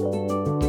Música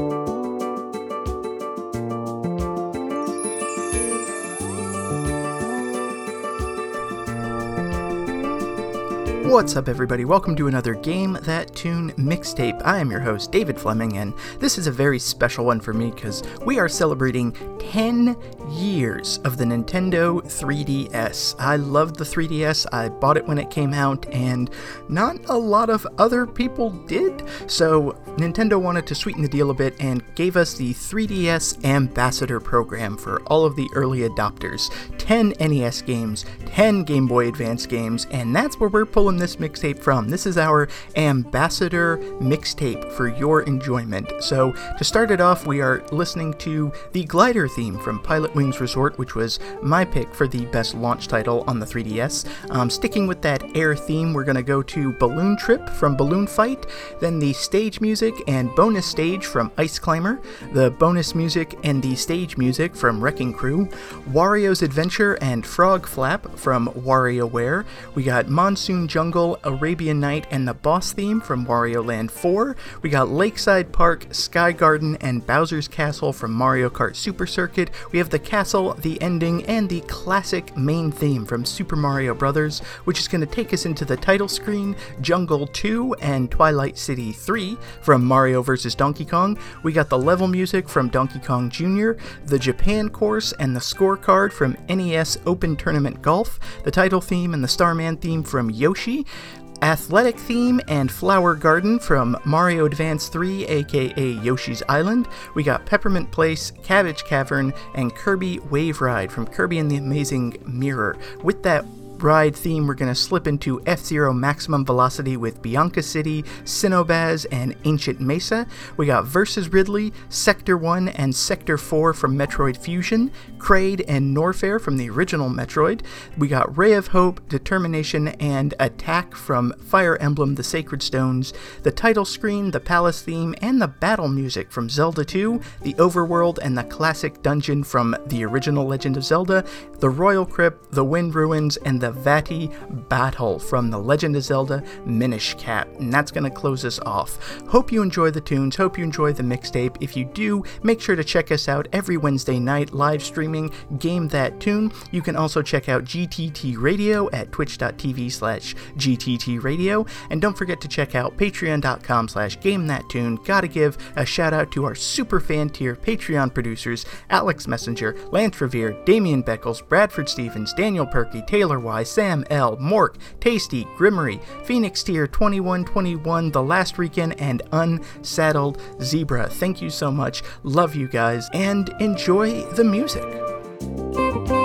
What's up, everybody? Welcome to another Game That Tune mixtape. I am your host, David Fleming, and this is a very special one for me because we are celebrating 10 years of the Nintendo 3DS. I loved the 3DS, I bought it when it came out, and not a lot of other people did. So, Nintendo wanted to sweeten the deal a bit and gave us the 3DS Ambassador program for all of the early adopters 10 NES games, 10 Game Boy Advance games, and that's where we're pulling this mixtape from. This is our Ambassador mixtape for your enjoyment. So, to start it off, we are listening to the Glider theme from Pilotwings Resort, which was my pick for the best launch title on the 3DS. Um, sticking with that air theme, we're going to go to Balloon Trip from Balloon Fight, then the stage music and bonus stage from Ice Climber, the bonus music and the stage music from Wrecking Crew, Wario's Adventure and Frog Flap from WarioWare. We got Monsoon Jungle, Arabian Night, and the boss theme from Wario Land 4. We got Lakeside Park, Sky Garden, and Bowser's Castle from Mario Kart Super Circuit. We have the castle, the ending, and the classic main theme from Super Mario Bros., which is going to take us into the title screen, Jungle 2, and Twilight City 3 from Mario vs. Donkey Kong. We got the level music from Donkey Kong Jr., the Japan course, and the scorecard from NES Open Tournament Golf, the title theme and the Starman theme from Yoshi, Athletic Theme and Flower Garden from Mario Advance 3, aka Yoshi's Island. We got Peppermint Place, Cabbage Cavern, and Kirby Wave Ride from Kirby and the Amazing Mirror. With that ride theme, we're going to slip into F Zero Maximum Velocity with Bianca City, Synobazz, and Ancient Mesa. We got Versus Ridley, Sector 1, and Sector 4 from Metroid Fusion, Kraid and Norfair from the original Metroid. We got Ray of Hope, Determination, and Attack from Fire Emblem The Sacred Stones, the title screen, the palace theme, and the battle music from Zelda 2, the overworld, and the classic dungeon from the original Legend of Zelda, the Royal Crypt, the Wind Ruins, and the Vaati Battle from The Legend of Zelda Minish Cap. And that's going to close us off. Hope you enjoy the tunes. Hope you enjoy the mixtape. If you do, make sure to check us out every Wednesday night live streaming Game That Tune. You can also check out GTT Radio at twitch.tv slash GTT Radio. And don't forget to check out patreon.com slash Game That Tune. Gotta give a shout out to our super fan tier Patreon producers Alex Messenger, Lance Revere, Damian Beckles, Bradford Stevens, Daniel Perky, Taylor White. Sam L, Mork, Tasty, Grimmery, Phoenix Tier 2121, The Last Weekend, and Unsaddled Zebra. Thank you so much. Love you guys, and enjoy the music.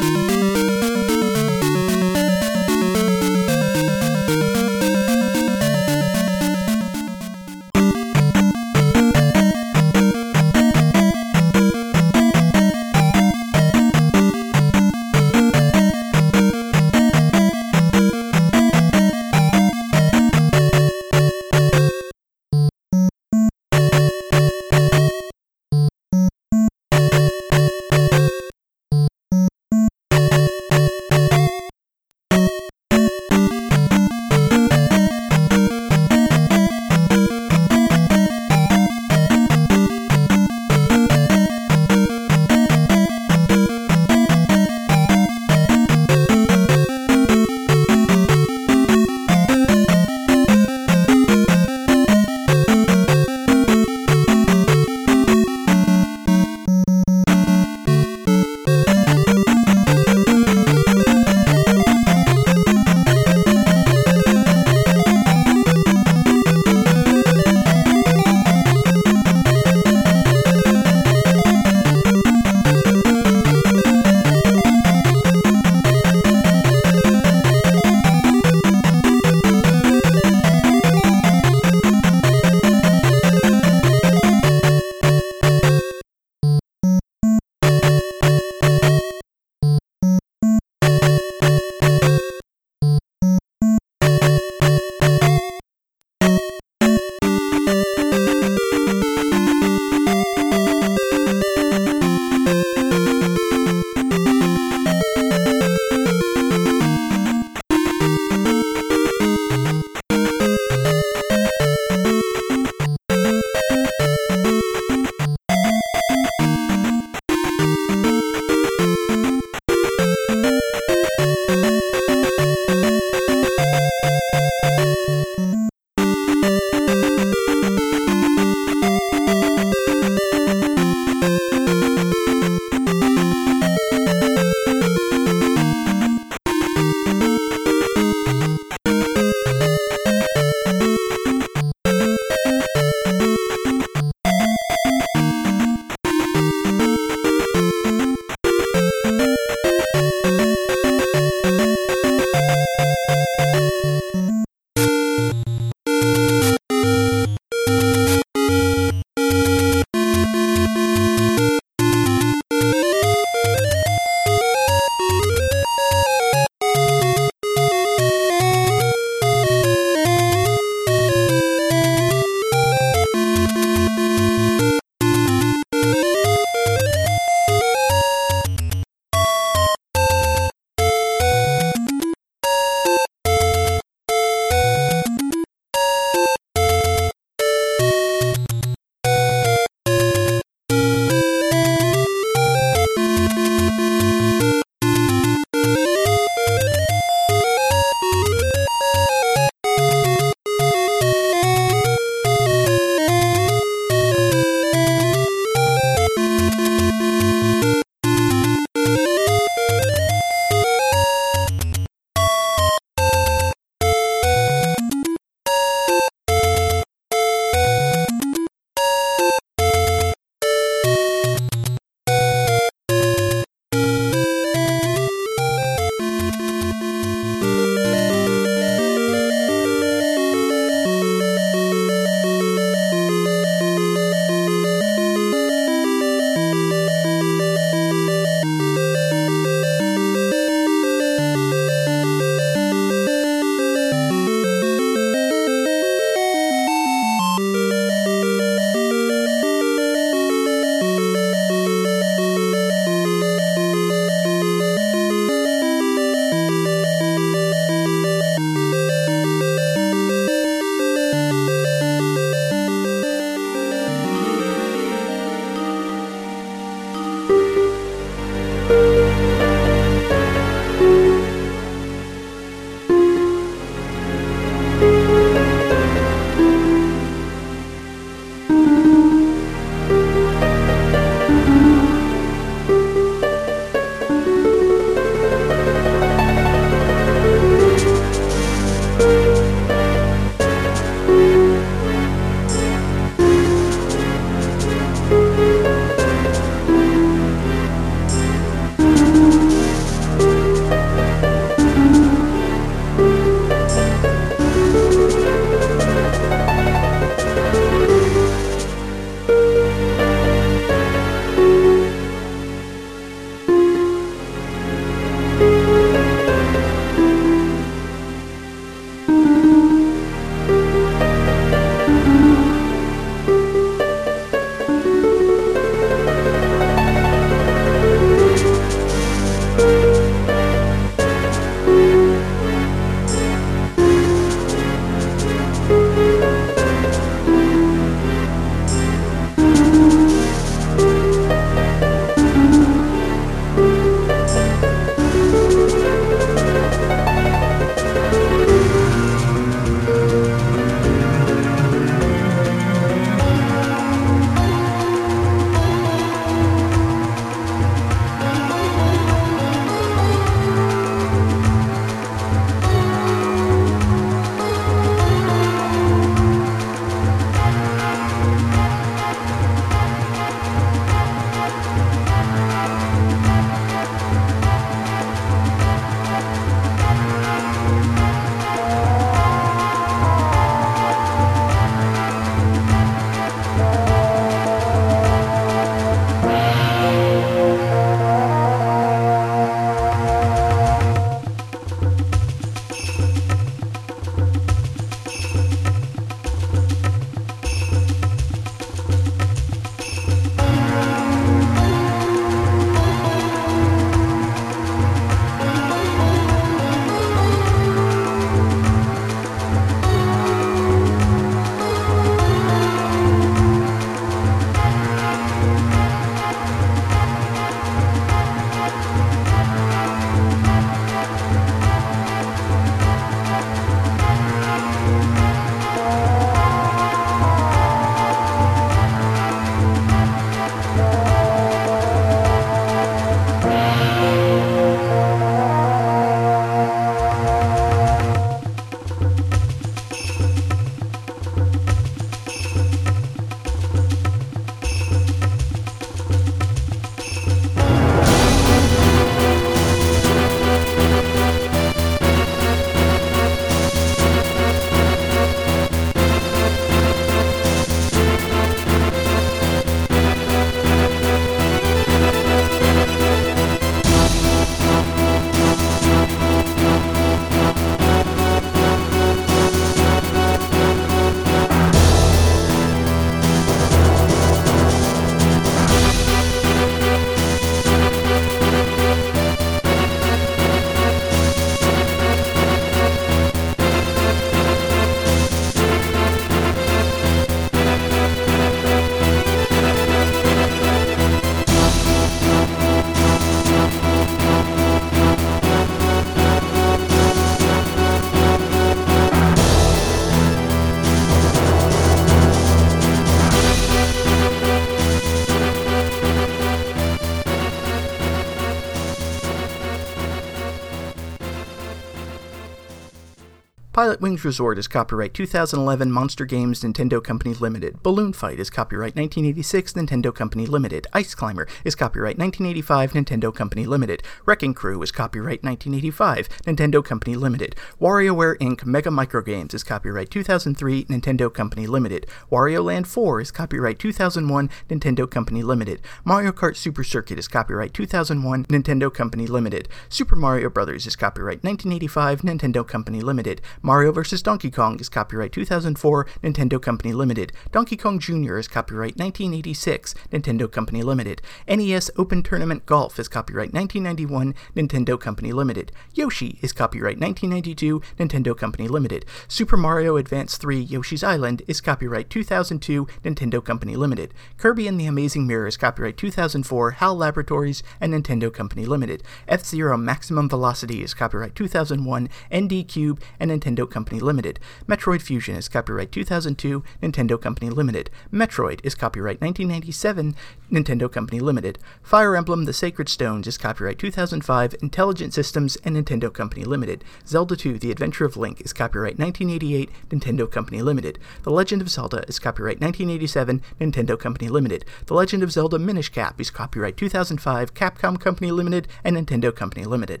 Pilotwings Resort is copyright 2011 Monster Games Nintendo Company Limited. Balloon Fight is copyright 1986 Nintendo Company Limited. Ice Climber is copyright 1985 Nintendo Company Limited. Wrecking Crew is copyright 1985 Nintendo Company Limited. WarioWare Inc. Mega Microgames is copyright 2003 Nintendo Company Limited. Wario Land 4 is copyright 2001 Nintendo Company Limited. Mario Kart Super Circuit is copyright 2001 Nintendo Company Limited. Super Mario Bros. is copyright 1985 Nintendo Company Limited. Mario vs. Donkey Kong is copyright 2004 Nintendo Company Limited. Donkey Kong Jr. is copyright 1986 Nintendo Company Limited. NES Open Tournament Golf is copyright 1991 Nintendo Company Limited. Yoshi is copyright 1992 Nintendo Company Limited. Super Mario Advance 3 Yoshi's Island is copyright 2002 Nintendo Company Limited. Kirby and the Amazing Mirror is copyright 2004 HAL Laboratories and Nintendo Company Limited. F-Zero Maximum Velocity is copyright 2001 ND Cube and Nintendo Company Limited. Metroid Fusion is copyright 2002 Nintendo Company Limited. Metroid is copyright 1997 Nintendo Company Limited. Fire Emblem The Sacred Stones is copyright 2005 Intelligent Systems and Nintendo Company Limited. Zelda 2 The Adventure of Link is copyright 1988 Nintendo Company Limited. The Legend of Zelda is copyright 1987 Nintendo Company Limited. The Legend of Zelda Minish Cap is copyright 2005 Capcom Company Limited and Nintendo Company Limited.